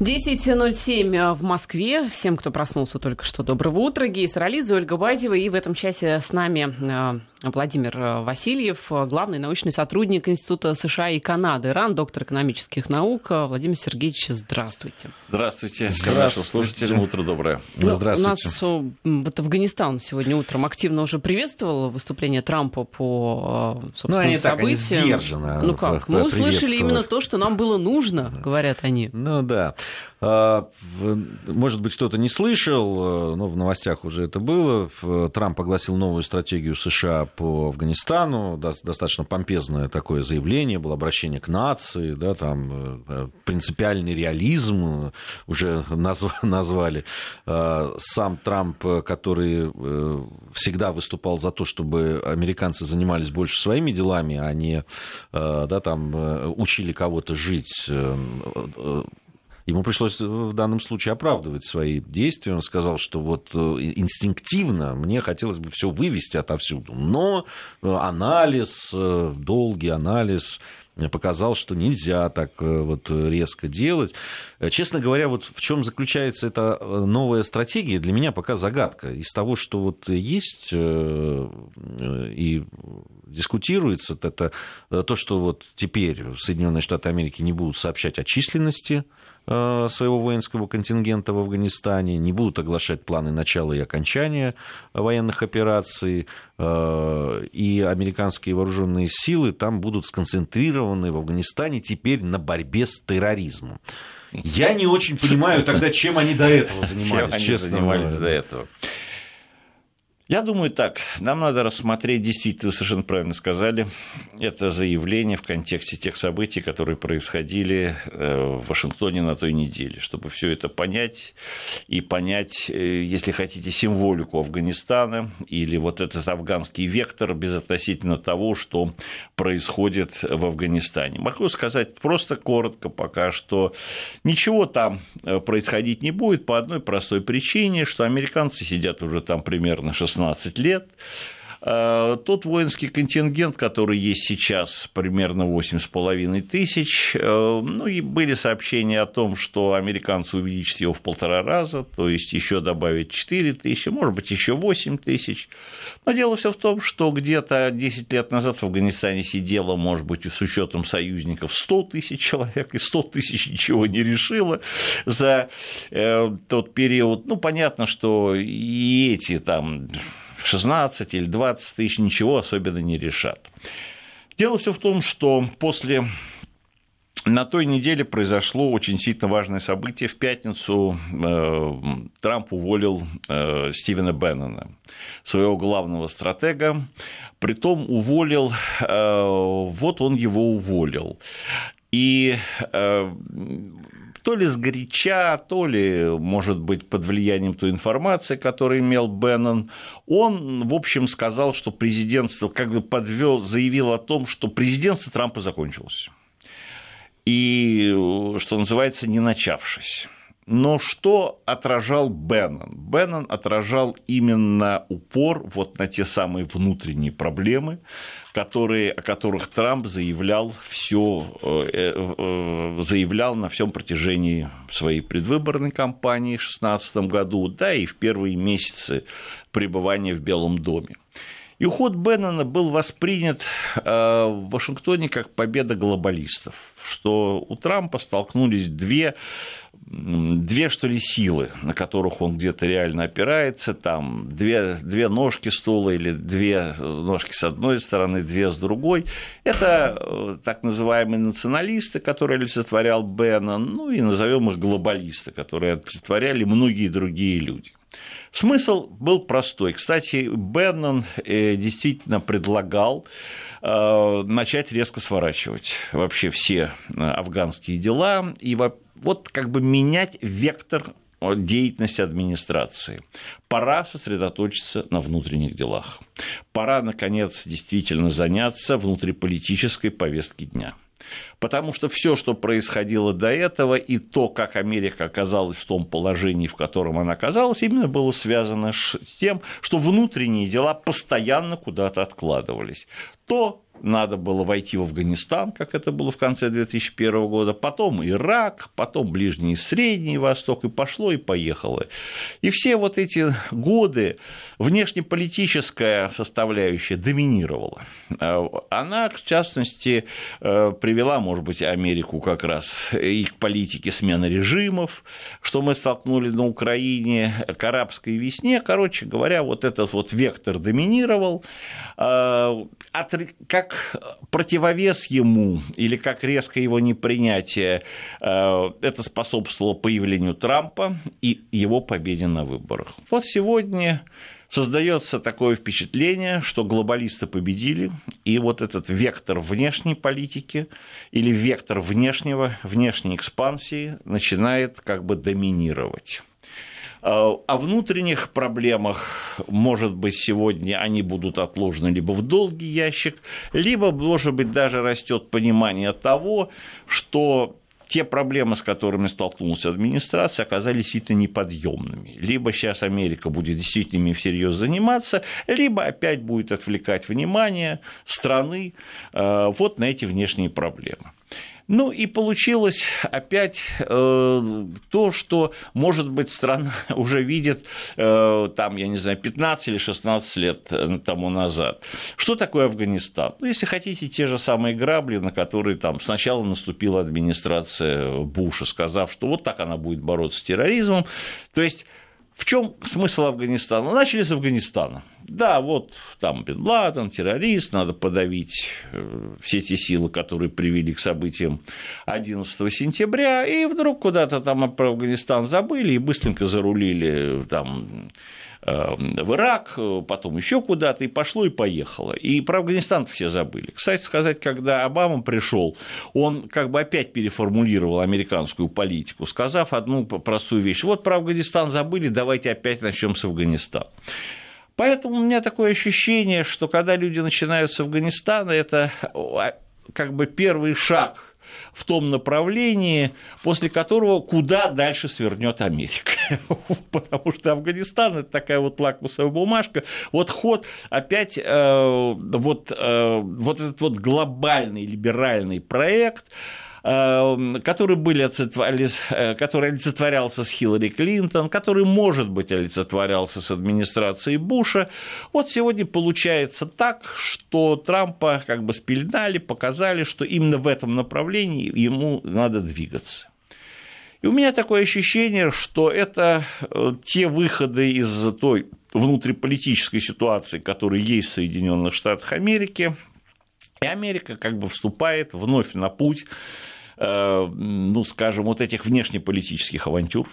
10.07 в Москве. Всем, кто проснулся только что, доброго утра. Гей Саралидзе, Ольга Базева. И в этом часе с нами э, Владимир Васильев, главный научный сотрудник Института США и Канады, РАН, доктор экономических наук. Владимир Сергеевич, здравствуйте. Здравствуйте. Здравствуйте. Нашим слушателям утро доброе. Ну, здравствуйте. У нас вот Афганистан сегодня утром активно уже приветствовал выступление Трампа по собственно, ну, они событиям. Так, они сдержанно ну как, мы услышали именно то, что нам было нужно, говорят они. Ну да. А, может быть, кто-то не слышал, но в новостях уже это было. Трамп огласил новую стратегию США по Афганистану. Достаточно помпезное такое заявление, было обращение к нации, да, там э, принципиальный реализм уже назвали. А, сам Трамп, который э, всегда выступал за то, чтобы американцы занимались больше своими делами, а не э, да, там, учили кого-то жить Ему пришлось в данном случае оправдывать свои действия. Он сказал, что вот э, инстинктивно мне хотелось бы все вывести отовсюду. Но э, анализ, э, долгий анализ показал, что нельзя так вот резко делать. Честно говоря, вот в чем заключается эта новая стратегия, для меня пока загадка. Из того, что вот есть и дискутируется, это то, что вот теперь Соединенные Штаты Америки не будут сообщать о численности Э, своего воинского контингента в Афганистане, не будут оглашать планы начала и окончания военных операций, э, и американские вооруженные силы там будут сконцентрированы в Афганистане теперь на борьбе с терроризмом. Я не очень понимаю тогда, чем они до этого занимались, чем честно. Они занимались до этого. Я думаю так, нам надо рассмотреть, действительно, вы совершенно правильно сказали, это заявление в контексте тех событий, которые происходили э, в Вашингтоне на той неделе, чтобы все это понять и понять, э, если хотите, символику Афганистана или вот этот афганский вектор безотносительно того, что происходит в Афганистане. Могу сказать просто коротко пока, что ничего там э, происходить не будет по одной простой причине, что американцы сидят уже там примерно 16 16 лет. Э, тот воинский контингент, который есть сейчас, примерно 8,5 тысяч, э, ну и были сообщения о том, что американцы увеличат его в полтора раза, то есть еще добавить 4 тысячи, может быть, еще 8 тысяч. Но дело все в том, что где-то 10 лет назад в Афганистане сидело, может быть, с учетом союзников 100 тысяч человек, и 100 тысяч ничего не решило за э, тот период. Ну, понятно, что и эти там 16 или 20 тысяч ничего особенно не решат. Дело все в том, что после на той неделе произошло очень сильно важное событие. В пятницу э, Трамп уволил э, Стивена Беннона, своего главного стратега. Притом уволил, э, вот он его уволил. И то ли сгоряча, то ли, может быть, под влиянием той информации, которую имел Беннон, он, в общем, сказал, что президентство, как бы подвел, заявил о том, что президентство Трампа закончилось. И, что называется, не начавшись. Но что отражал Беннон? Беннон отражал именно упор вот на те самые внутренние проблемы, которые, о которых Трамп заявлял, все, э, э, заявлял на всем протяжении своей предвыборной кампании в 2016 году, да и в первые месяцы пребывания в Белом доме. И уход Беннона был воспринят э, в Вашингтоне как победа глобалистов, что у Трампа столкнулись две две, что ли, силы, на которых он где-то реально опирается, там две, две ножки стула или две ножки с одной стороны, две с другой. Это э, так называемые националисты, которые олицетворял Беннон, ну и назовем их глобалисты, которые олицетворяли многие другие люди. Смысл был простой. Кстати, Беннон э, действительно предлагал э, начать резко сворачивать вообще все афганские дела и вот как бы менять вектор деятельности администрации. Пора сосредоточиться на внутренних делах. Пора, наконец, действительно заняться внутриполитической повесткой дня. Потому что все, что происходило до этого, и то, как Америка оказалась в том положении, в котором она оказалась, именно было связано с тем, что внутренние дела постоянно куда-то откладывались. То надо было войти в Афганистан, как это было в конце 2001 года, потом Ирак, потом Ближний и Средний Восток, и пошло, и поехало. И все вот эти годы внешнеполитическая составляющая доминировала. Она, в частности, э, привела, может быть, Америку как раз и к политике смены режимов, что мы столкнули на Украине, к арабской весне. Короче говоря, вот этот вот вектор доминировал. Э, как противовес ему или как резко его непринятие, э, это способствовало появлению Трампа и его победе на выборах. Вот сегодня создается такое впечатление, что глобалисты победили, и вот этот вектор внешней политики или вектор внешнего, внешней экспансии начинает как бы доминировать. Э, о внутренних проблемах, может быть, сегодня они будут отложены либо в долгий ящик, либо, может быть, даже растет понимание того, что те проблемы, с которыми столкнулась администрация, оказались действительно неподъемными. Либо сейчас Америка будет действительно ими всерьез заниматься, либо опять будет отвлекать внимание страны э, вот на эти внешние проблемы. Ну и получилось опять э, то, что, может быть, страна уже видит, э, там, я не знаю, 15 или 16 лет э, тому назад. Что такое Афганистан? Ну, если хотите, те же самые грабли, на которые там сначала наступила администрация Буша, сказав, что вот так она будет бороться с терроризмом. То есть в чем смысл Афганистана? Начали с Афганистана. Да, вот там Бен Ладен, террорист, надо подавить э, все те силы, которые привели к событиям 11 сентября, и вдруг куда-то там про Афганистан забыли и быстренько зарулили там Эм, в Ирак, потом еще куда-то, и пошло и поехало. И про Афганистан все забыли. Кстати сказать, когда Обама пришел, он как бы опять переформулировал американскую политику, сказав одну простую вещь. Вот про Афганистан забыли, давайте опять начнем с Афганистана. Поэтому у меня такое ощущение, что когда люди начинают с Афганистана, это как бы первый шаг в том направлении, после которого куда дальше свернет Америка. Потому что Афганистан – это такая вот лакмусовая бумажка. Вот ход опять э, вот, э, вот этот вот глобальный либеральный проект – который, были, э, который олицетворялся с Хиллари Клинтон, который, может быть, олицетворялся с администрацией Буша. Вот сегодня получается так, что Трампа как бы спеленали, показали, что именно в этом направлении ему надо двигаться. И у меня такое ощущение, что это э, те выходы из той внутриполитической ситуации, которая есть в Соединенных Штатах Америки, и Америка как бы вступает вновь на путь Э, ну, скажем, вот этих внешнеполитических авантюр,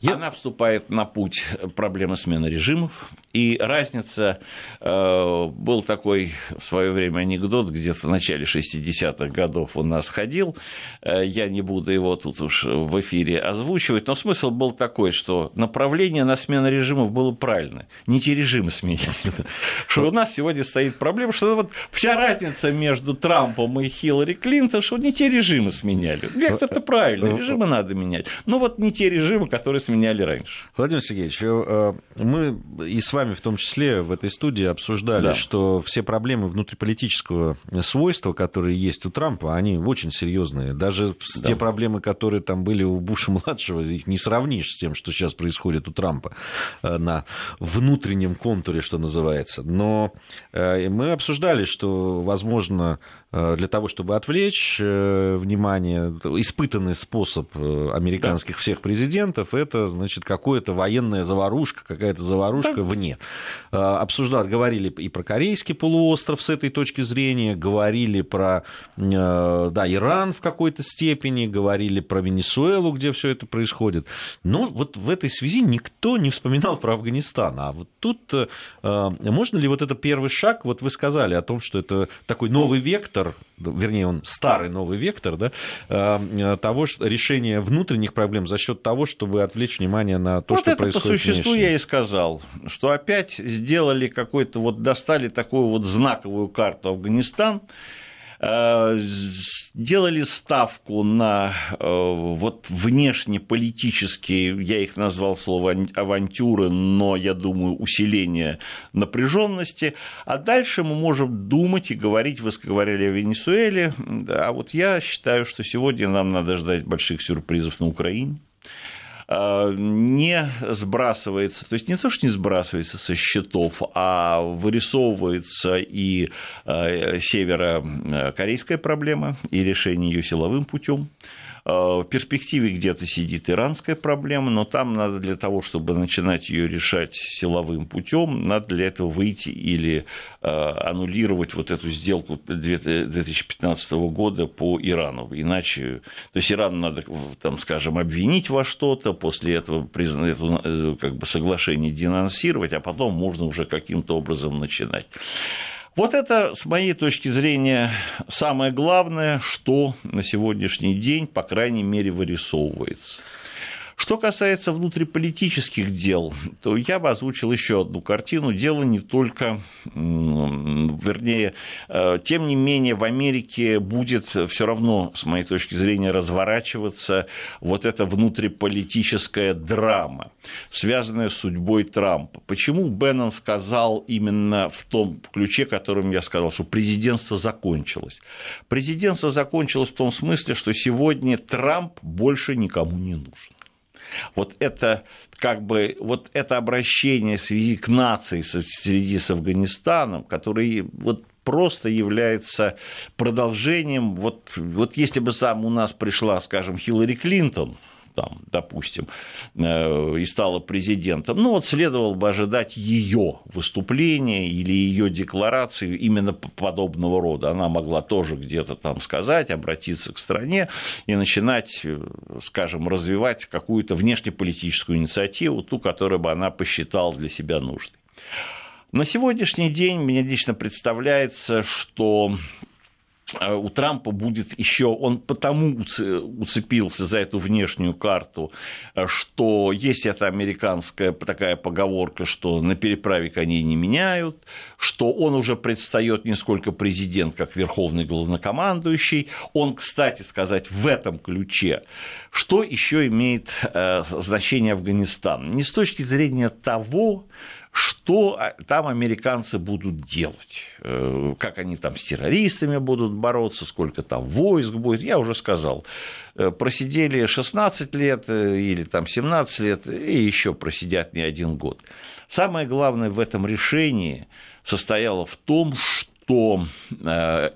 я... Она вступает на путь проблемы смены режимов, и разница, э, был такой в свое время анекдот, где-то в начале 60-х годов у нас ходил, э, я не буду его тут уж в эфире озвучивать, но смысл был такой, что направление на смену режимов было правильно, не те режимы сменяли. Что у нас сегодня стоит проблема, что вот вся разница между Трампом и Хиллари Клинтон, что не те режимы сменяли. Вектор-то правильный, режимы надо менять, но вот не те режимы, которые сменяли раньше. Владимир Сергеевич, э, мы и с вами в том числе в этой студии обсуждали, да. что все проблемы внутриполитического свойства, которые есть у Трампа, они очень серьезные. Даже да. те проблемы, которые там были у Буша-младшего, их не сравнишь с тем, что сейчас происходит у Трампа э, на внутреннем контуре, что называется. Но э, мы обсуждали, что, возможно, для того, чтобы отвлечь внимание, испытанный способ американских да. всех президентов, это это, значит, какое-то военная заварушка, какая-то заварушка да. вне. А, обсуждали, говорили и про Корейский полуостров с этой точки зрения, говорили про э, да, Иран в какой-то степени, говорили про Венесуэлу, где все это происходит. Но вот в этой связи никто не вспоминал про Афганистан. А вот тут э, можно ли вот это первый шаг, вот вы сказали о том, что это такой новый вектор, вернее, он старый новый вектор, да, э, того решения внутренних проблем за счет того, чтобы отвлечь внимание на то, вот что это происходит по существу внешне. я и сказал, что опять сделали какой-то, вот достали такую вот знаковую карту Афганистан, э, делали ставку на э, вот внешнеполитические, я их назвал слово авантюры, но я думаю усиление напряженности, а дальше мы можем думать и говорить, вы говорили о Венесуэле, а вот я считаю, что сегодня нам надо ждать больших сюрпризов на Украине. Э, не сбрасывается, то есть не то, что не сбрасывается со счетов, а вырисовывается и э, северокорейская проблема, и решение ее силовым путем. Э, в перспективе где-то сидит иранская проблема, но там надо для того, чтобы начинать ее решать силовым путем, надо для этого выйти или э, аннулировать вот эту сделку 2015 года по Ирану. Иначе, то есть Ирану надо, там, скажем, обвинить во что-то, после этого это э, как бы соглашение денонсировать, а потом можно уже каким-то образом начинать. Вот это, с моей точки зрения, самое главное, что на сегодняшний день, по крайней мере, вырисовывается. Что касается внутриполитических дел, то я бы озвучил еще одну картину. Дело не только, вернее, э, тем не менее, в Америке будет все равно, с моей точки зрения, разворачиваться вот эта внутриполитическая драма, связанная с судьбой Трампа. Почему Беннон сказал именно в том ключе, которым я сказал, что президентство закончилось? Президентство закончилось в том смысле, что сегодня Трамп больше никому не нужен. Вот это как бы вот это обращение в связи к нации связи с Афганистаном, который вот просто является продолжением, вот, вот если бы сам у нас пришла, скажем, Хиллари Клинтон, там, допустим, э, и стала президентом, ну вот следовало бы ожидать ее выступления или ее декларации именно подобного рода. Она могла тоже где-то там сказать, обратиться к стране и начинать, э, скажем, развивать какую-то внешнеполитическую инициативу, ту, которую бы она посчитала для себя нужной. На сегодняшний день мне лично представляется, что у Трампа будет еще, он потому уцепился за эту внешнюю карту, э, что есть эта американская такая поговорка, что на переправе коней не меняют, что он уже предстает не сколько президент, как верховный главнокомандующий. Он, кстати сказать, в этом ключе, что еще имеет э, значение Афганистан? Не с точки зрения того, что а, там американцы будут делать, э, как они там с террористами будут бороться, сколько там войск будет, я уже сказал. Э, просидели 16 лет э, или там 17 лет и еще просидят не один год. Самое главное в этом решении состояло в том, что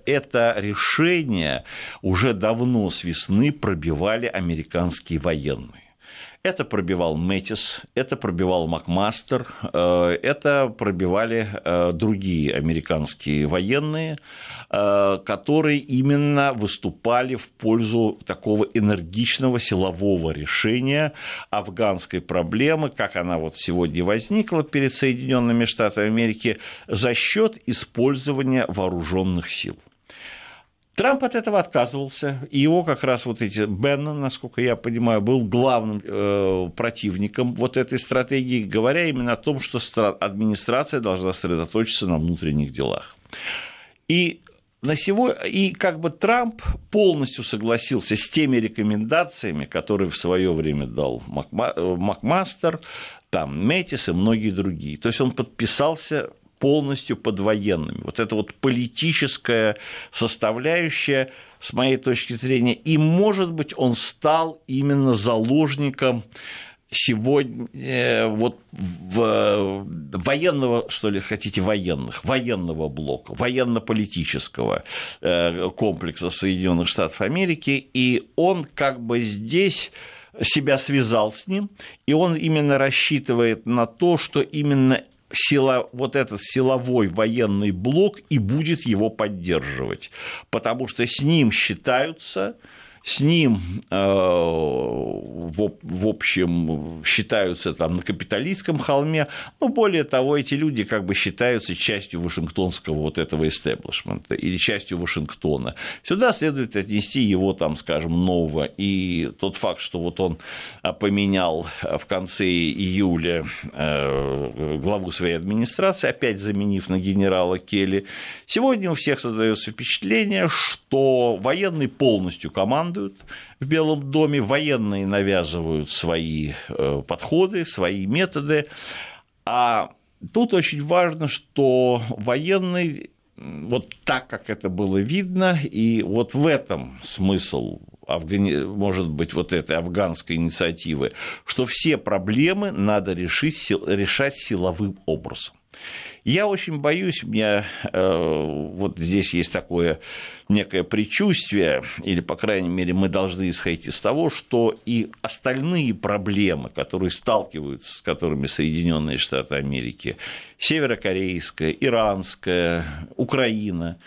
это решение уже давно с весны пробивали американские военные. Это пробивал Мэтис, это пробивал Макмастер, э, это пробивали э, другие американские военные, э, которые именно выступали в пользу такого энергичного силового решения афганской проблемы, как она вот сегодня возникла перед Соединенными Штатами Америки, за счет использования вооруженных сил. Трамп от этого отказывался, и его как раз вот эти Беннон, насколько я понимаю, был главным э, противником вот этой стратегии, говоря именно о том, что администрация должна сосредоточиться на внутренних делах. И на сегодня, и как бы Трамп полностью согласился с теми рекомендациями, которые в свое время дал э, Макмастер, там Метис и многие другие. То есть он подписался полностью под военными. Вот это вот политическая составляющая, с моей точки зрения, и, может быть, он стал именно заложником сегодня э, вот в военного, что ли, хотите, военных, военного блока, военно-политического э, комплекса Соединенных Штатов Америки, и он как бы здесь себя связал с ним, и он именно рассчитывает на то, что именно сила, вот этот силовой военный блок и будет его поддерживать, потому что с ним считаются с ним, э, в общем, считаются там на капиталистском холме, но более того, эти люди как бы считаются частью вашингтонского вот этого истеблишмента или частью Вашингтона. Сюда следует отнести его, там, скажем, нового. И тот факт, что вот он поменял в конце июля э, главу своей администрации, опять заменив на генерала Келли, сегодня у всех создается впечатление, что военный полностью командует в Белом доме, военные навязывают свои э, подходы, свои методы, а тут очень важно, что военный вот так, как это было видно, и вот в этом смысл может быть, вот этой афганской инициативы, что все проблемы надо решить, решать силовым образом. Я очень боюсь, меня э, вот здесь есть такое некое предчувствие, или, по крайней мере, мы должны исходить из того, что и остальные проблемы, которые сталкиваются, с которыми Соединенные Штаты Америки, северокорейская, иранская, Украина,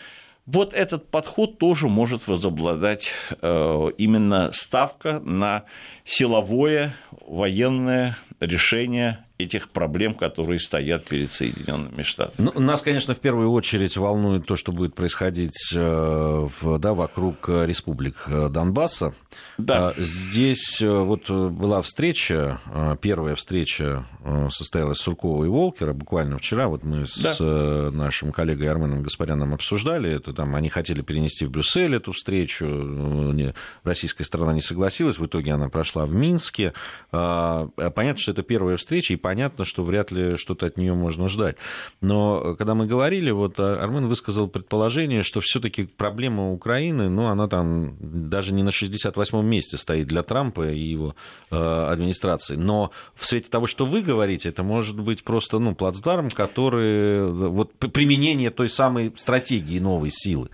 вот этот подход тоже может возобладать э, именно ставка на силовое военное решение этих проблем, которые стоят перед Соединенными Штатами. Ну, нас, конечно, в первую очередь волнует то, что будет происходить э, в, да, вокруг республик э, Донбасса. Да. А, здесь э, вот была встреча, первая встреча состоялась Суркова и Волкера буквально вчера. Вот мы да. с нашим коллегой Арменом Гаспаряном обсуждали это. Там они хотели перенести в Брюссель эту встречу. Российская сторона не согласилась. В итоге она прошла в Минске. А, понятно, что это первая встреча, и понятно, что вряд ли что-то от нее можно ждать. Но когда мы говорили, вот Армен высказал предположение, что все-таки проблема Украины, ну, она там даже не на 68-м месте стоит для Трампа и его э, администрации. Но в свете того, что вы говорите, это может быть просто ну, плацдарм, который вот применение той самой стратегии новой силы.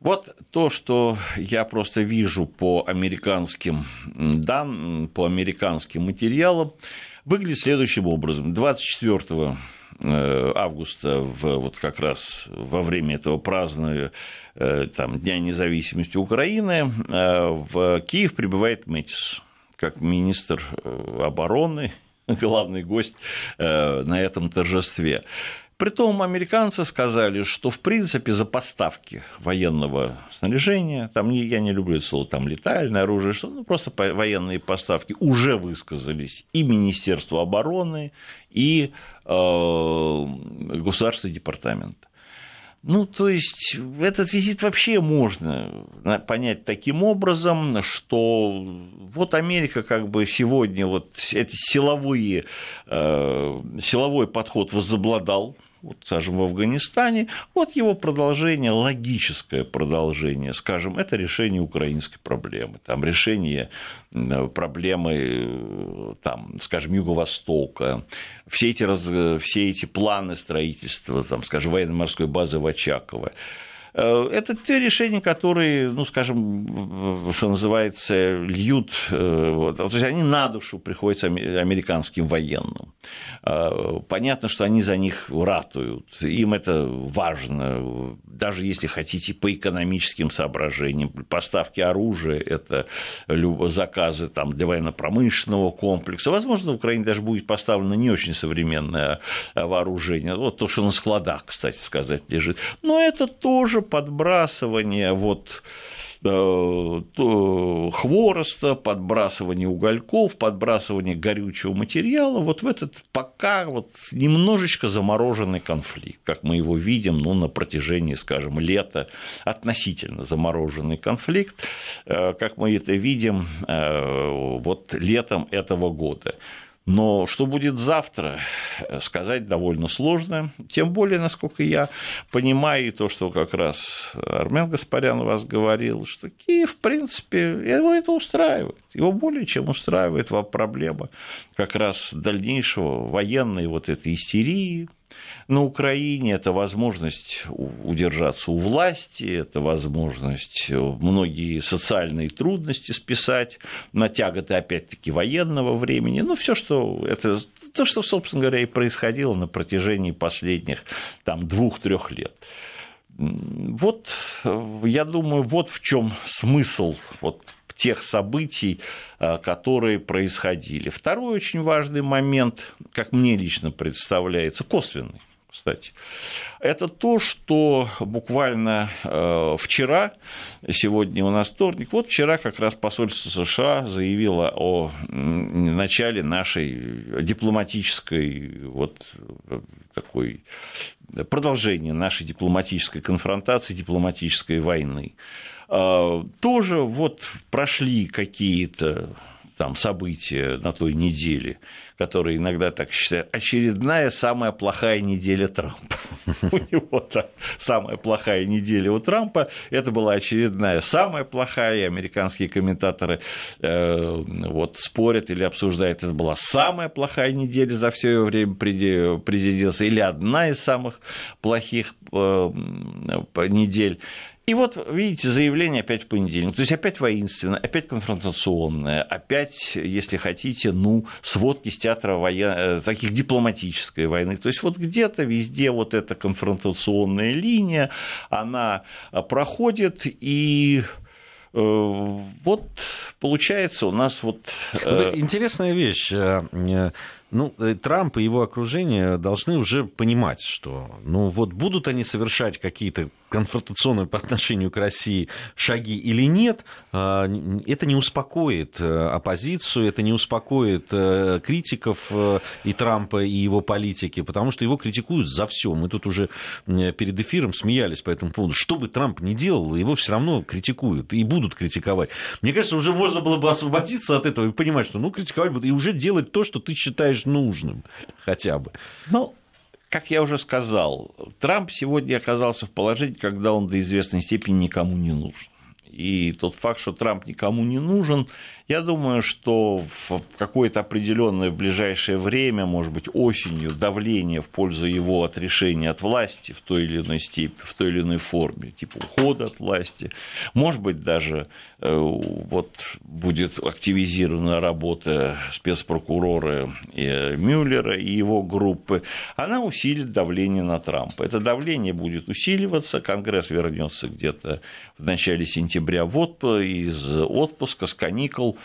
Вот то, что я просто вижу по американским данным, по американским материалам, выглядит следующим образом. 24 э, августа, в, вот как раз во время этого празднования э, там, Дня независимости Украины, э, в Киев прибывает Мэтис как министр обороны, главный гость на этом торжестве. Притом американцы сказали, что в принципе за поставки военного снаряжения, там я не люблю это слово, там летальное оружие, что ну, просто военные поставки уже высказались и Министерство обороны, и э, Государственный департамент. Ну, то есть, этот визит вообще можно понять таким образом, что вот Америка как бы сегодня вот эти силовые, э, силовой подход возобладал вот, скажем, в Афганистане, вот его продолжение, логическое продолжение, скажем, это решение украинской проблемы, там решение проблемы, э, там, скажем, Юго-Востока, все эти, раз, все эти планы строительства, там, скажем, военно-морской базы в Очаково, Э, это те решения, которые, ну, скажем, что называется, льют, э, вот, то есть они на душу приходятся американским военным. Э, понятно, что они за них ратуют, им это важно, даже если хотите, по экономическим соображениям. Поставки оружия – это заказы там, для военно-промышленного комплекса. Возможно, в Украине даже будет поставлено не очень современное вооружение, вот то, что на складах, кстати сказать, лежит. Но это тоже подбрасывание вот э, хвороста, подбрасывание угольков, подбрасывание горючего материала, вот в этот пока вот немножечко замороженный конфликт, как мы его видим ну, на протяжении, скажем, лета, относительно замороженный конфликт, э, как мы это видим э, вот летом этого года. Но что будет завтра, э, сказать довольно сложно. Тем более, насколько я понимаю, и то, что как раз Армен Гаспарян вас говорил, что Киев, в принципе, его это устраивает. Его более чем устраивает проблема как раз дальнейшего военной вот этой истерии, на Украине это возможность удержаться у власти, это возможность э, многие социальные трудности списать на тяготы, опять-таки, военного времени. Ну, все, что это то, что, собственно говоря, и происходило на протяжении последних там, двух-трех лет. Вот, я думаю, вот в чем смысл вот тех событий, э, которые происходили. Второй очень важный момент, как мне лично представляется, косвенный кстати, это то, что буквально э, вчера, сегодня у нас вторник, вот вчера как раз посольство США заявило о начале нашей дипломатической вот такой продолжения нашей дипломатической конфронтации, дипломатической войны. Э, тоже вот прошли какие-то там события на той неделе, которые иногда так считают, очередная самая плохая неделя Трампа. У него там самая плохая неделя у Трампа, это была очередная самая плохая, американские комментаторы э, вот спорят или обсуждают, это была самая плохая неделя за все время президентства, или одна из самых плохих э, недель. И вот, видите, заявление опять в понедельник. То есть опять воинственное, опять конфронтационное, опять, если хотите, ну, сводки с театра воен... Э, таких дипломатической войны. То есть вот где-то везде вот эта конфронтационная линия, она проходит, и э, вот получается у нас вот... Э, интересная вещь. Ну, Трамп и его окружение должны уже понимать, что ну вот будут они совершать какие-то конфронтационные по отношению к России шаги или нет, а, это не успокоит э, оппозицию, это не успокоит э, критиков э, и Трампа, и его политики, потому что его критикуют за все. Мы тут уже перед эфиром смеялись по этому поводу. Что бы Трамп ни делал, его все равно критикуют и будут критиковать. Мне кажется, уже можно было бы освободиться от этого и понимать, что ну критиковать будут, и уже делать то, что ты считаешь нужным хотя бы. Ну, как я уже сказал, Трамп сегодня оказался в положении, когда он до известной степени никому не нужен. И тот факт, что Трамп никому не нужен, я думаю, что в какое-то определенное ближайшее время, может быть, осенью, давление в пользу его отрешения от власти в той или иной степени, в той или иной форме, типа ухода от власти, может быть, даже вот будет активизирована работа спецпрокурора э, Мюллера и его группы, она усилит давление на Трампа. Это давление будет усиливаться, Конгресс вернется где-то в начале сентября в отпуск, из отпуска, с каникул,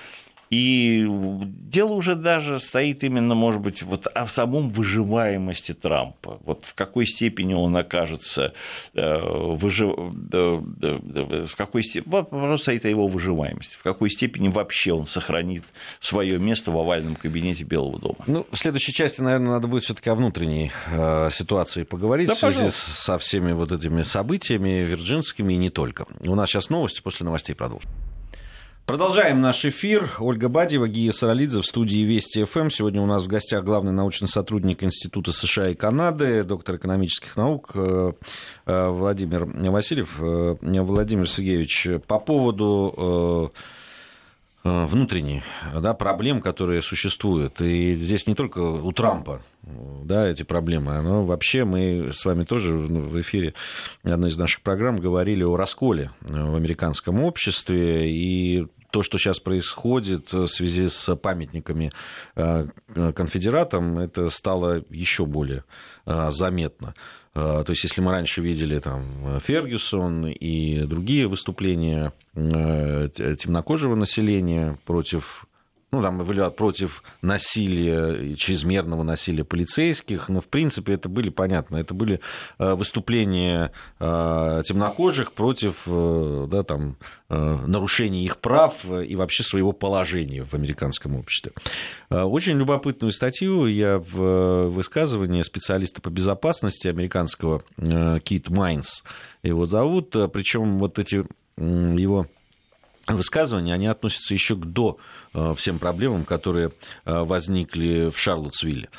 и дело уже даже стоит именно, может быть, вот о самом выживаемости Трампа. Вот в какой степени он окажется, э, выжив... в какой степени... вопрос стоит о его выживаемости. В какой степени вообще он сохранит свое место в овальном кабинете Белого дома. Ну, в следующей части, наверное, надо будет все-таки о внутренней э, ситуации поговорить да, в связи пожалуйста. со всеми вот этими событиями вирджинскими и не только. У нас сейчас новости, после новостей продолжим. Продолжаем наш эфир. Ольга Бадьева, Гия Саралидзе в студии Вести ФМ. Сегодня у нас в гостях главный научный сотрудник Института США и Канады, доктор экономических наук э, э, Владимир Васильев. Э, Владимир Сергеевич, по поводу внутренних да, проблем, которые существуют. И здесь не только у Трампа да, эти проблемы, но вообще мы с вами тоже в эфире одной из наших программ говорили о расколе в американском обществе и то, что сейчас происходит в связи с памятниками э, конфедератам, это стало еще более э, заметно. Э, то есть, если мы раньше видели там Фергюсон и другие выступления темнокожего населения против ну, там, против насилия, чрезмерного насилия полицейских, но, в принципе, это были, понятно, это были э, выступления э, темнокожих против э, да, там, нарушения их прав и вообще своего положения в американском обществе. Очень любопытную статью я в высказывании специалиста по безопасности американского Кит Майнс его зовут, причем вот эти его высказывания, они относятся еще к до э, всем проблемам, которые э, возникли в Шарлотсвилле.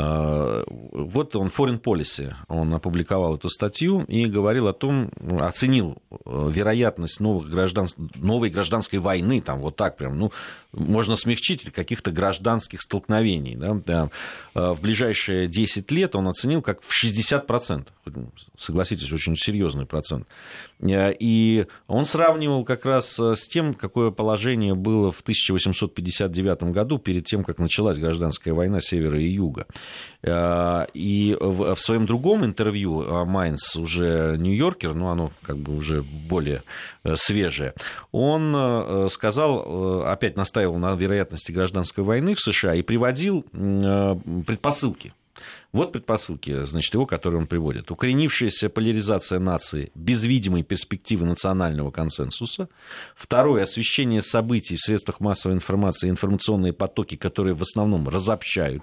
Э, вот он, Foreign Policy, он опубликовал эту статью и говорил о том, оценил вероятность новых граждан, новой гражданской войны, там вот так прям, ну, можно смягчить каких-то гражданских столкновений. Да, да. В ближайшие 10 лет он оценил как в 60%. Согласитесь, очень серьезный процент. И он сравнивал как раз с тем, какое положение было в 1859 году, перед тем, как началась гражданская война севера и юга. И в своем другом интервью Майнс, уже Нью-Йоркер, но оно как бы уже более свежее, он сказал, опять настаивал на вероятности гражданской войны в США и приводил предпосылки вот предпосылки, значит, его, которые он приводит. Укоренившаяся поляризация нации без видимой перспективы национального консенсуса. Второе, освещение событий в средствах массовой информации, информационные потоки, которые в основном разобщают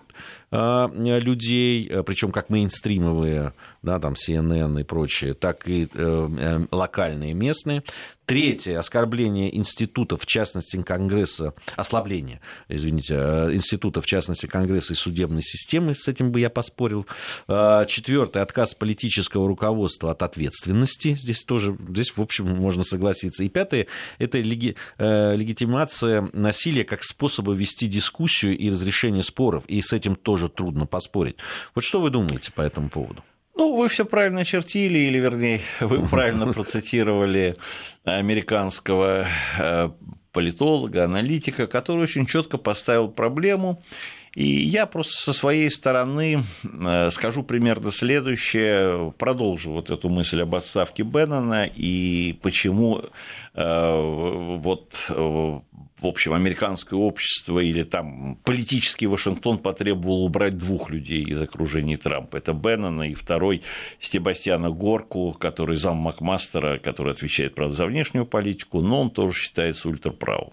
а, людей, а, причем как мейнстримовые, да, там CNN и прочее, так и э, э, локальные, местные. Третье, оскорбление институтов, в частности Конгресса, ослабление, извините, э, институтов, в частности Конгресса и судебной системы, с этим бы я поспорил. Четвертое, отказ политического руководства от ответственности, здесь тоже, здесь, в общем, можно согласиться. И пятое, это леги, легитимация насилия как способа вести дискуссию и разрешение споров, и с этим тоже трудно поспорить. Вот что вы думаете по этому поводу? Ну, вы все правильно чертили, или, вернее, вы правильно процитировали американского э, политолога, аналитика, который очень четко поставил проблему. И я просто со своей стороны э, скажу примерно следующее, продолжу вот эту мысль об отставке Беннона и почему э, вот в общем, американское общество или там политический Вашингтон потребовал убрать двух людей из окружения Трампа. Это Беннона и второй Стебастьяна Горку, который зам Макмастера, который отвечает, правда, за внешнюю политику, но он тоже считается ультраправым.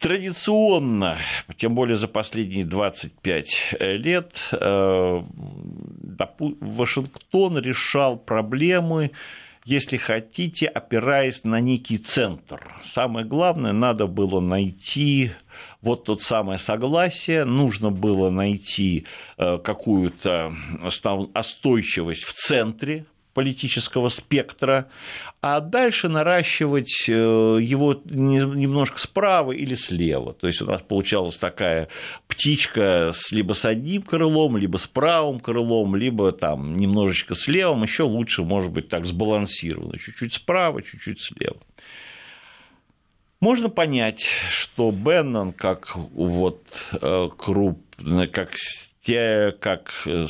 Традиционно, тем более за последние 25 лет, э, Вашингтон решал проблемы если хотите, опираясь на некий центр. Самое главное, надо было найти вот тот самое согласие, нужно было найти э, какую-то остойчивость в центре политического спектра, а дальше наращивать э, его немножко справа или слева. То есть у нас получалась такая птичка с, либо с одним крылом, либо с правым крылом, либо там немножечко с левым, еще лучше, может быть, так сбалансировано, чуть-чуть справа, чуть-чуть слева. Можно понять, что Беннон, как вот э, круп, как те, как, э,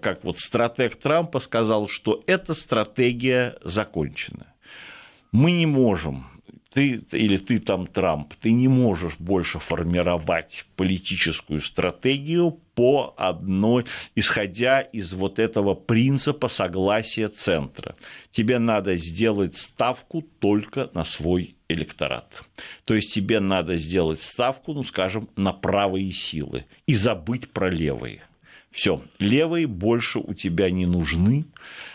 как вот стратег Трампа сказал, что эта стратегия закончена. Мы не можем ты или ты там Трамп, ты не можешь больше формировать политическую стратегию по одной, исходя из вот этого принципа согласия центра. Тебе надо сделать ставку только на свой электорат. То есть тебе надо сделать ставку, ну, скажем, на правые силы и забыть про левые. Все, левые больше у тебя не нужны,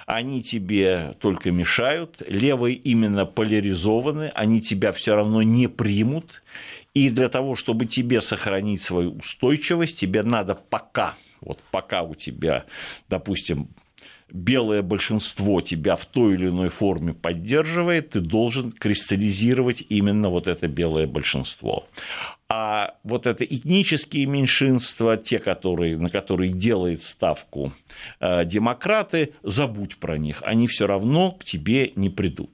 они тебе только мешают, левые именно поляризованы, они тебя все равно не примут, и для того, чтобы тебе сохранить свою устойчивость, тебе надо пока, вот пока у тебя, допустим, белое большинство тебя в той или иной форме поддерживает, ты должен кристаллизировать именно вот это белое большинство. А вот это этнические меньшинства, те, которые, на которые делает ставку э, демократы, забудь про них, они все равно к тебе не придут.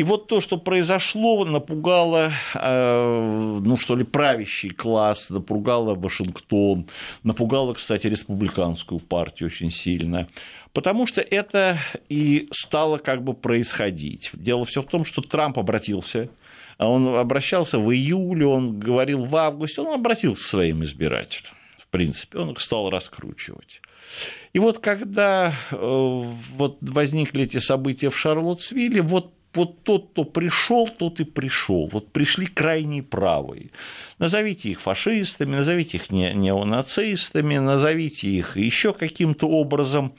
И вот то, что произошло, напугало, э, ну что ли, правящий класс, напугало Вашингтон, напугало, кстати, республиканскую партию очень сильно. Потому что это и стало как бы происходить. Дело все в том, что Трамп обратился а он обращался в июле, он говорил в августе, он обратился к своим избирателям, в принципе, он их стал раскручивать. И вот когда э, вот возникли эти события в Шарлоттсвилле, вот вот тот, кто пришел, тот и пришел. Вот пришли крайние правые. Назовите их фашистами, назовите их неонацистами, назовите их еще каким-то образом.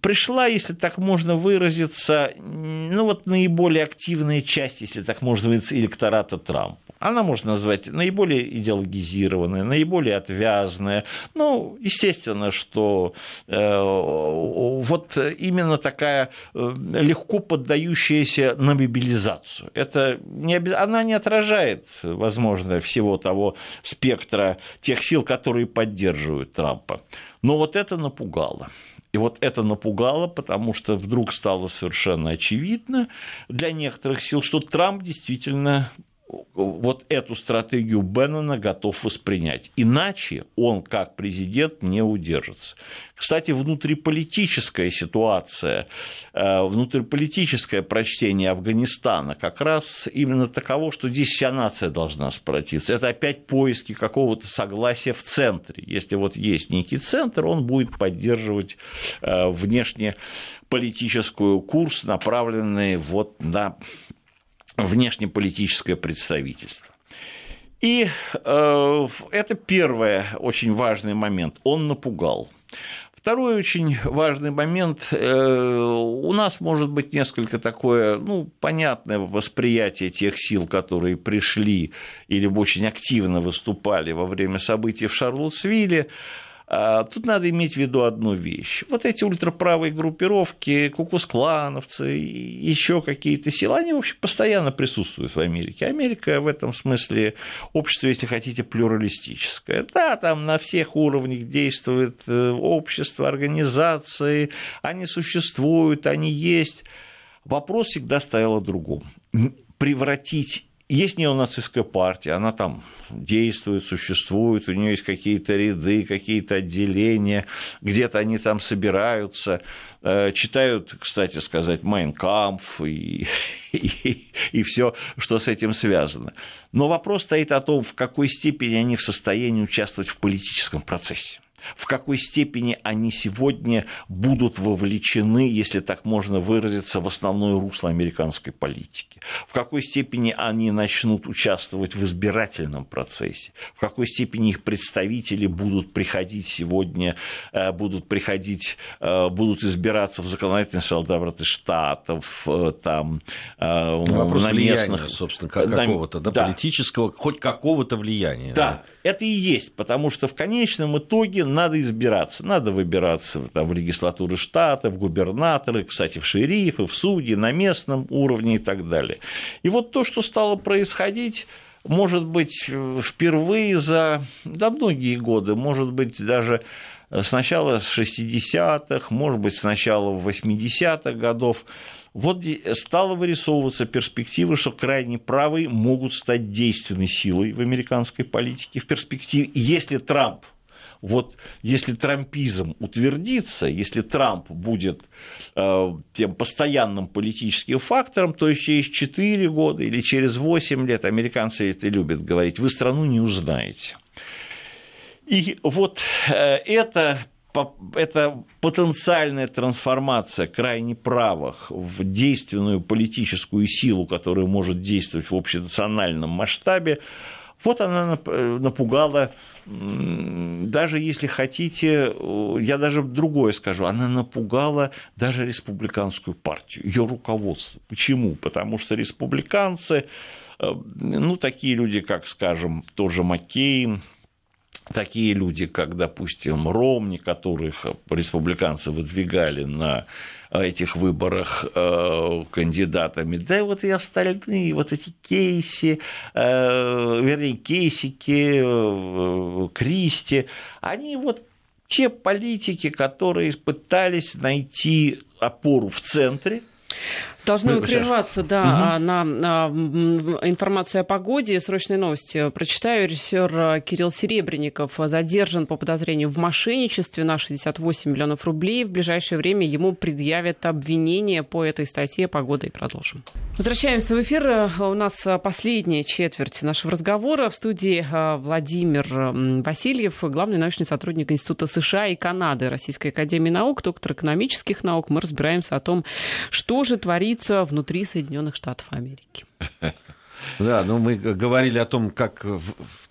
Пришла, если так можно выразиться, ну вот наиболее активная часть, если так можно выразиться, электората Трампа. Она можно назвать наиболее идеологизированная, наиболее отвязная. Ну, естественно, что э, вот именно такая э, легко поддающаяся на мобилизацию. Это не, она не отражает, возможно, всего того спектра тех сил, которые поддерживают Трампа. Но вот это напугало. И вот это напугало, потому что вдруг стало совершенно очевидно для некоторых сил, что Трамп действительно вот эту стратегию Беннона готов воспринять. Иначе он, как президент, не удержится. Кстати, внутриполитическая ситуация, э, внутриполитическое прочтение Афганистана как раз именно таково, что здесь вся нация должна спротивиться. Это опять поиски какого-то согласия в центре. Если вот есть некий центр, он будет поддерживать э, внешнеполитическую курс, направленный вот на внешнеполитическое представительство. И э, это первый очень важный момент. Он напугал. Второй очень важный момент. Э, у нас может быть несколько такое, ну, понятное восприятие тех сил, которые пришли или очень активно выступали во время событий в Шарлотсвилле. А, тут надо иметь в виду одну вещь. Вот эти ультраправые группировки, кукусклановцы, еще какие-то силы, они, в общем, постоянно присутствуют в Америке. Америка в этом смысле общество, если хотите, плюралистическое. Да, там на всех уровнях действует э, общество, организации, они существуют, они есть. Вопрос всегда стоял о другом. Превратить есть неонацистская партия, она там действует, существует, у нее есть какие-то ряды, какие-то отделения, где-то они там собираются, э, читают, кстати сказать, Майнкамф и, и, и все, что с этим связано. Но вопрос стоит о том, в какой степени они в состоянии участвовать в политическом процессе в какой степени они сегодня будут вовлечены, если так можно выразиться, в основное русло американской политики, в какой степени они начнут участвовать в избирательном процессе, в какой степени их представители будут приходить сегодня, э, будут приходить, э, будут избираться в законодательные Совет штатов, э, там, ну, на местных... собственно, какого-то, да, да, политического, хоть какого-то влияния. Да, да, это и есть, потому что в конечном итоге надо избираться. Надо выбираться там, в легислатуры штата, в губернаторы, кстати, в шерифы, в судьи, на местном уровне и так далее. И вот то, что стало происходить, может быть, впервые за да, многие годы, может быть, даже сначала с 60-х, может быть, сначала в 80-х годов, вот стала вырисовываться перспектива, что крайне правые могут стать действенной силой в американской политике в перспективе. Если Трамп вот если трампизм утвердится, если Трамп будет э, тем постоянным политическим фактором, то есть через 4 года или через 8 лет, американцы это любят говорить, вы страну не узнаете. И вот э, это это потенциальная трансформация крайне правых в действенную политическую силу, которая может действовать в общенациональном масштабе, вот она напугала, даже если хотите, я даже другое скажу, она напугала даже республиканскую партию, ее руководство. Почему? Потому что республиканцы, э, ну, такие люди, как, скажем, тоже Маккейн, такие люди, как, допустим, Ромни, которых республиканцы выдвигали на этих выборах э, кандидатами, да и вот и остальные, вот эти кейси, э, вернее, кейсики, э, Кристи, они вот те политики, которые пытались найти опору в центре, Должны мы прерваться, да, угу. на, на информацию о погоде. Срочные новости прочитаю. Режиссер э, Кирилл Серебренников задержан по подозрению в мошенничестве на 68 миллионов рублей. В ближайшее время ему предъявят обвинение по этой статье. Погода и продолжим. Возвращаемся в эфир. Э, у нас последняя четверть нашего разговора. В студии э, Владимир Васильев, главный научный сотрудник Института США и Канады Российской Академии Наук, доктор экономических наук. Мы разбираемся о том, что же творится творится внутри Соединенных Штатов Америки. Да, но мы говорили о том, как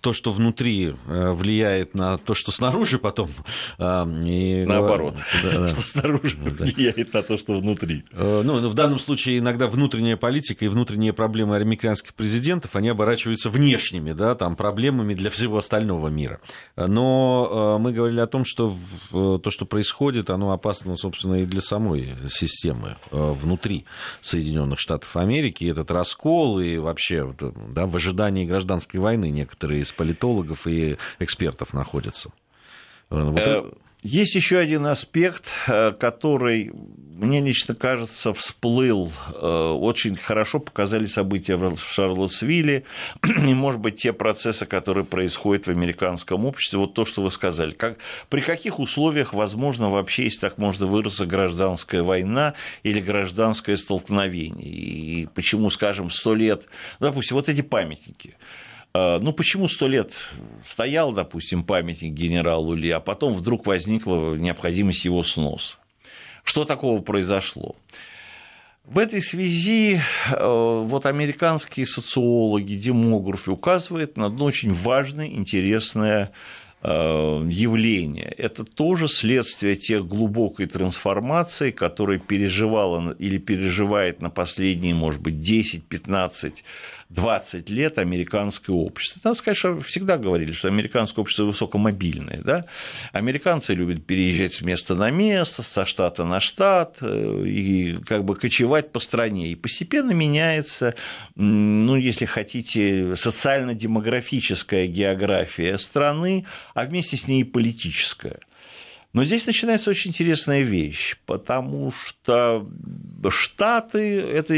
то, что внутри э, влияет на то, что снаружи потом. А, и, Наоборот, да, да. что снаружи да. влияет на то, что внутри. Э, ну, в данном случае иногда внутренняя политика и внутренние проблемы американских президентов, они оборачиваются внешними, да, там, проблемами для всего остального мира. Но э, мы говорили о том, что то, что происходит, оно опасно, собственно, и для самой системы внутри Соединенных Штатов Америки. Этот раскол и вообще да, в ожидании гражданской войны некоторые из политологов и экспертов находятся. Вот. Есть еще один аспект, э, который, мне лично кажется, всплыл. Э, очень хорошо показали события в Шарлотсвилле и, может быть, те процессы, которые происходят в американском обществе. Вот то, что вы сказали. Как, при каких условиях возможно вообще, если так можно выразиться, гражданская война или гражданское столкновение? И почему, скажем, сто лет, допустим, вот эти памятники – ну, почему сто лет стоял, допустим, памятник генералу Ли, а потом вдруг возникла необходимость его сноса? Что такого произошло? В этой связи э, вот американские социологи, демографы указывают на одно очень важное, интересное э, явление. Это тоже следствие тех глубокой трансформации, которые переживала или переживает на последние, может быть, 10-15 20 лет американское общество. Надо сказать, что всегда говорили, что американское общество высокомобильное. Да? Американцы любят переезжать с места на место, со штата на штат, э, и как бы кочевать по стране. И постепенно меняется, ну, если хотите, социально-демографическая география страны, а вместе с ней и политическая. Но здесь начинается очень интересная вещь, потому что Штаты – это,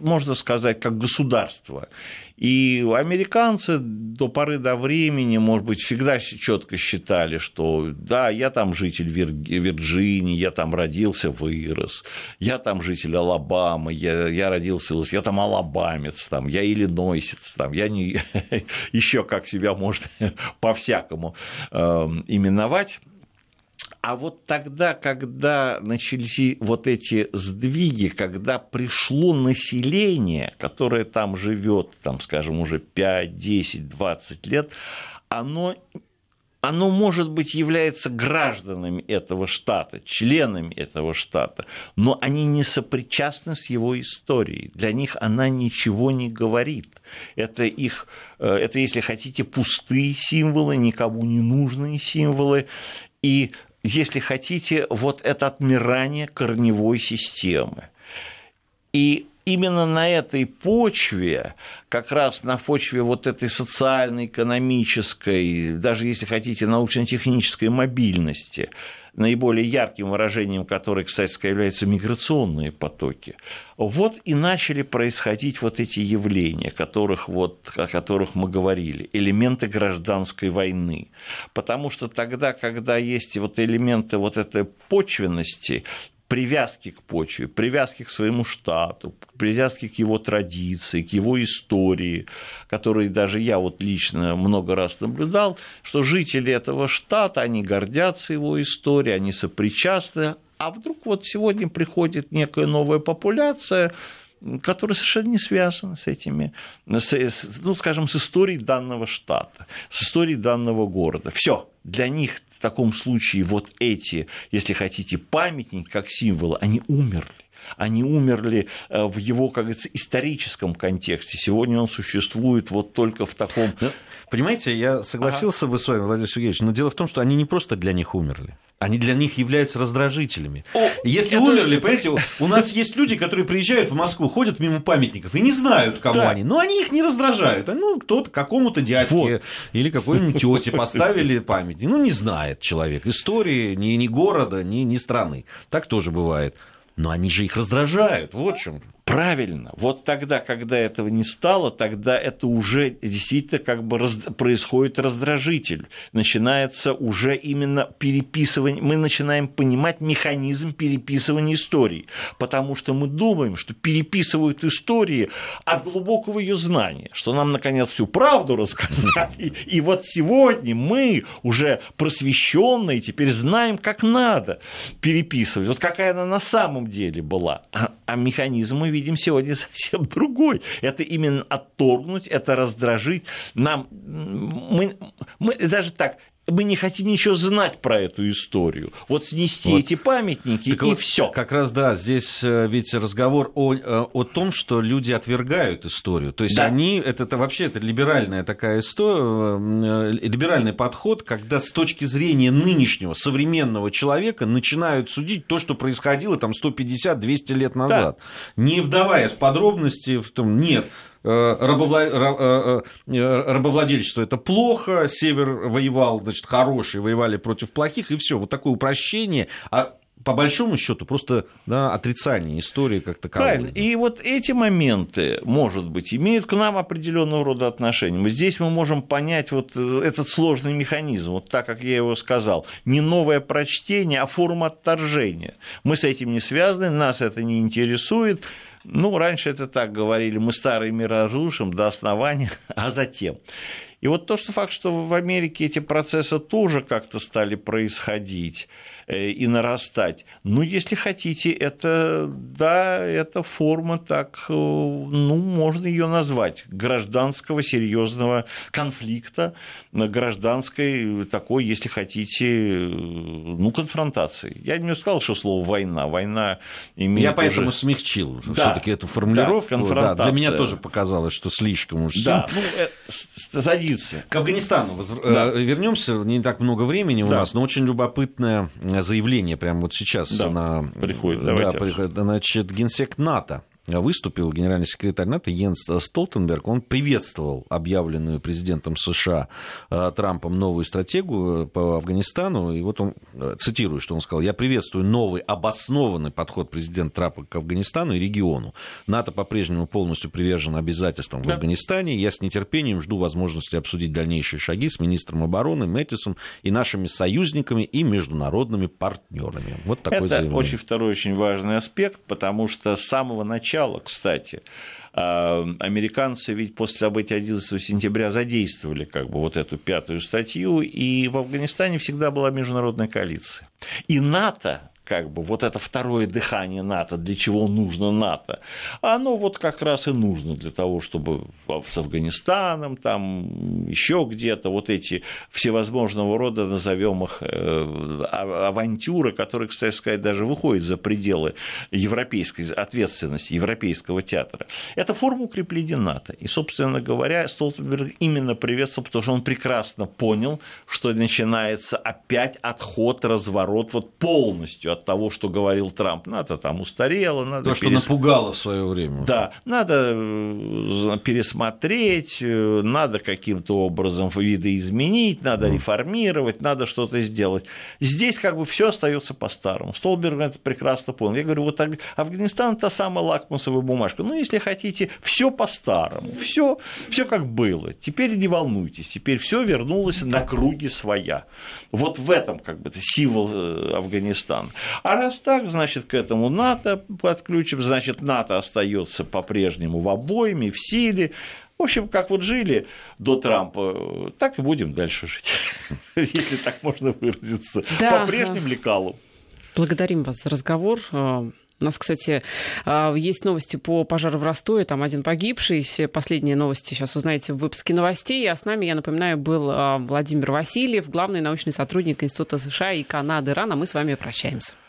можно сказать, как государство. И американцы до поры до времени, может быть, всегда четко считали, что да, я там житель Вирджинии, я там родился, вырос, я там житель Алабамы, я, я родился, я там алабамец, там, я иллинойсец, там, я не еще как себя можно по-всякому э, именовать. А вот тогда, когда начались вот эти сдвиги, когда пришло население, которое там живет, там, скажем, уже 5, 10, 20 лет, оно оно, может быть, является гражданами этого штата, членами этого штата, но они не сопричастны с его историей. Для них она ничего не говорит. Это их, э, это, если хотите, пустые символы, никому не нужные символы. И если хотите, вот это отмирание корневой системы. И именно на этой почве, как раз на почве вот этой социально-экономической, даже если хотите, научно-технической мобильности, наиболее ярким выражением которой, кстати, являются миграционные потоки, вот и начали происходить вот эти явления, которых вот, о которых мы говорили, элементы гражданской войны. Потому что тогда, когда есть вот элементы вот этой почвенности, привязки к почве, привязки к своему штату, привязки к его традиции, к его истории, которые даже я вот лично много раз наблюдал, что жители этого штата, они гордятся его историей, они сопричастны, а вдруг вот сегодня приходит некая новая популяция, которая совершенно не связана с этими, с, ну, скажем, с историей данного штата, с историей данного города. Все, для них в таком случае вот эти, если хотите, памятники как символы, они умерли. Они умерли э, в его, как говорится, историческом контексте. Сегодня он существует вот только в таком... Понимаете, я согласился ага. бы с вами, Владимир Сергеевич, но дело в том, что они не просто для них умерли они для них являются раздражителями. О, Если умерли, понимаете, у нас есть люди, которые приезжают в Москву, ходят мимо памятников и не знают, кому да. они, но они их не раздражают. Ну, кто-то какому-то дядьке вот. или какой-нибудь тете поставили памятник. Ну, не знает человек истории ни, ни города, ни, ни страны. Так тоже бывает. Но они же их раздражают. Вот в чем. Правильно. Вот тогда, когда этого не стало, тогда это уже действительно как бы раз... происходит раздражитель. Начинается уже именно переписывание. Мы начинаем понимать механизм переписывания истории. Потому что мы думаем, что переписывают истории от глубокого ее знания, что нам, наконец, всю правду рассказали. И вот сегодня мы уже просвещенные теперь знаем, как надо переписывать. Вот какая она на самом деле была. А, а механизм мы видим сегодня совсем другой. Это именно отторгнуть, это раздражить. Нам, мы, мы даже так, мы не хотим ничего знать про эту историю. Вот снести вот. эти памятники так и вот, все. Как раз да, здесь э, ведь разговор о, э, о том, что люди отвергают историю. То есть да. они, это, это вообще это либеральная такая история, э, либеральный подход, когда с точки зрения нынешнего современного человека начинают судить то, что происходило там 150-200 лет назад. Да. Не вдаваясь в подробности, в том, нет, рабовладельчество это плохо, север воевал, значит, хорошие воевали против плохих, и все. Вот такое упрощение. А по большому счету просто да, отрицание истории как таковой. Правильно. И вот эти моменты, может быть, имеют к нам определенного рода отношения. Мы здесь мы можем понять вот э, этот сложный механизм, вот так, как я его сказал. Не новое прочтение, а форма отторжения. Мы с этим не связаны, нас это не интересует. Ну, раньше это так говорили, мы старый мир разрушим до основания, а затем. И вот то, что факт, что в Америке эти процессы тоже как-то стали происходить, и нарастать. Ну, если хотите, это, да, это форма так, э, ну, можно ее назвать, гражданского серьезного конфликта, гражданской такой, если хотите, э, ну, конфронтации. Я не сказал, что слово война. Война имеет Я поэтому уже... смягчил да, все-таки эту формулировку. Да, да, для меня тоже показалось, что слишком уж. Да, ну, садится. К Афганистану да. вернемся. Не так много времени у да. нас, но очень любопытная заявление прямо вот сейчас да, на... приходит. Да, приходит, значит, генсек НАТО выступил генеральный секретарь НАТО Йенс Столтенберг. Он приветствовал объявленную президентом США э, Трампом новую стратегию по Афганистану. И вот он, э, цитирую, что он сказал, «Я приветствую новый обоснованный подход президента Трампа к Афганистану и региону. НАТО по-прежнему полностью привержен обязательствам да. в Афганистане. Я с нетерпением жду возможности обсудить дальнейшие шаги с министром обороны Мэттисом и нашими союзниками и международными партнерами». Вот такой Это заявление. очень второй очень важный аспект, потому что с самого начала начала, кстати, а, американцы ведь после событий 11 сентября задействовали как бы вот эту пятую статью, и в Афганистане всегда была международная коалиция. И НАТО как бы вот это второе дыхание НАТО, для чего нужно НАТО, оно вот как раз и нужно для того, чтобы с Афганистаном, там еще где-то вот эти всевозможного рода, назовем их, э, а, авантюры, которые, кстати сказать, даже выходят за пределы европейской ответственности, европейского театра. Это форма укрепления НАТО. И, собственно говоря, Столтенберг именно приветствовал, потому что он прекрасно понял, что начинается опять отход, разворот вот полностью от того, что говорил Трамп. Надо там устарело, надо... То, перес... что напугало в свое время. Да, надо э, пересмотреть, э, надо каким-то образом видоизменить, надо реформировать, надо что-то сделать. Здесь как бы все остается по-старому. Столберг это прекрасно понял. Я говорю, вот Афганистан та самая лакмусовая бумажка. Ну, если хотите, все по-старому, все, все как было. Теперь не волнуйтесь, теперь все вернулось на круги своя. Вот в этом как бы символ э, Афганистана. А раз так, значит, к этому НАТО подключим, значит, НАТО остается по-прежнему в обойме, в силе. В общем, как вот жили до Трампа, так и будем дальше жить, если так можно выразиться, по прежним лекалам. Благодарим вас за разговор. У нас, кстати, а, есть новости по пожару в Ростове, там один погибший. Все последние новости сейчас узнаете в выпуске новостей. А с нами, я напоминаю, был а, Владимир Васильев, главный научный сотрудник Института США и Канады РАН. А мы с вами прощаемся.